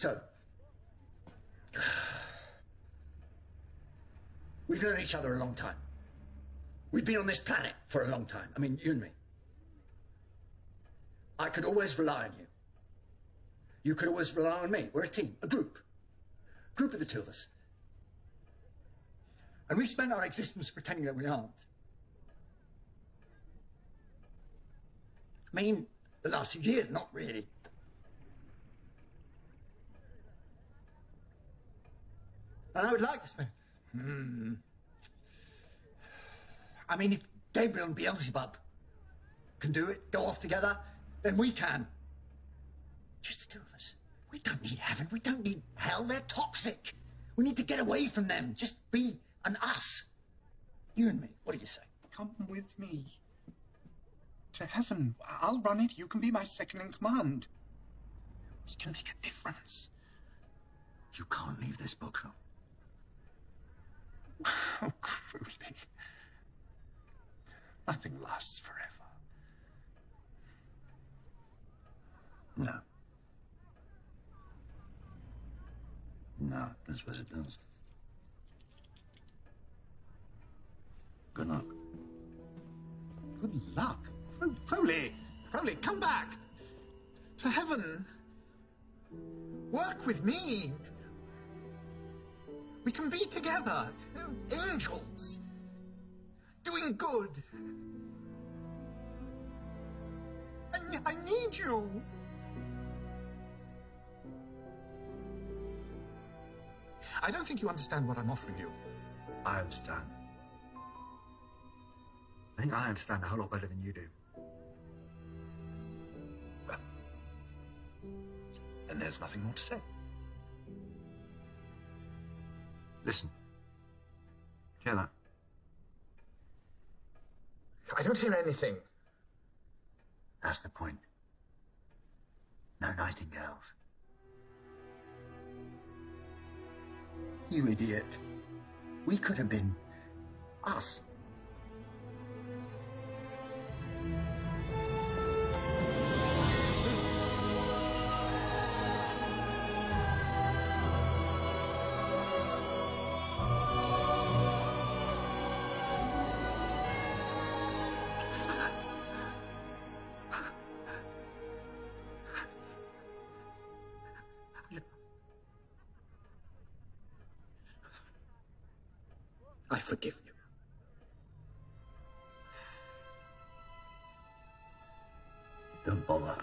So, we've known each other a long time. We've been on this planet for a long time. I mean, you and me. I could always rely on you. You could always rely on me. We're a team, a group. Group of the two of us. And we've spent our existence pretending that we aren't. I mean, the last few years, not really. And I would like to spend. Hmm. I mean, if Gabriel and Beelzebub can do it, go off together, then we can. Just the two of us. We don't need heaven. We don't need hell. They're toxic. We need to get away from them. Just be an us. You and me. What do you say? Come with me. To heaven. I'll run it. You can be my second in command. We can make a difference. You can't leave this bookshop. Oh, Crowley. Nothing lasts forever. No. No, I suppose it does. Good luck. Good luck. Cro- Crowley. Crowley, come back. To heaven. Work with me. We can be together. Angels. Doing good. I, I need you. I don't think you understand what I'm offering you. I understand. I think I understand a whole lot better than you do. And there's nothing more to say. Listen. Hear that? I don't hear anything. That's the point. No nightingales. You idiot. We could have been us. I forgive you. Don't bother.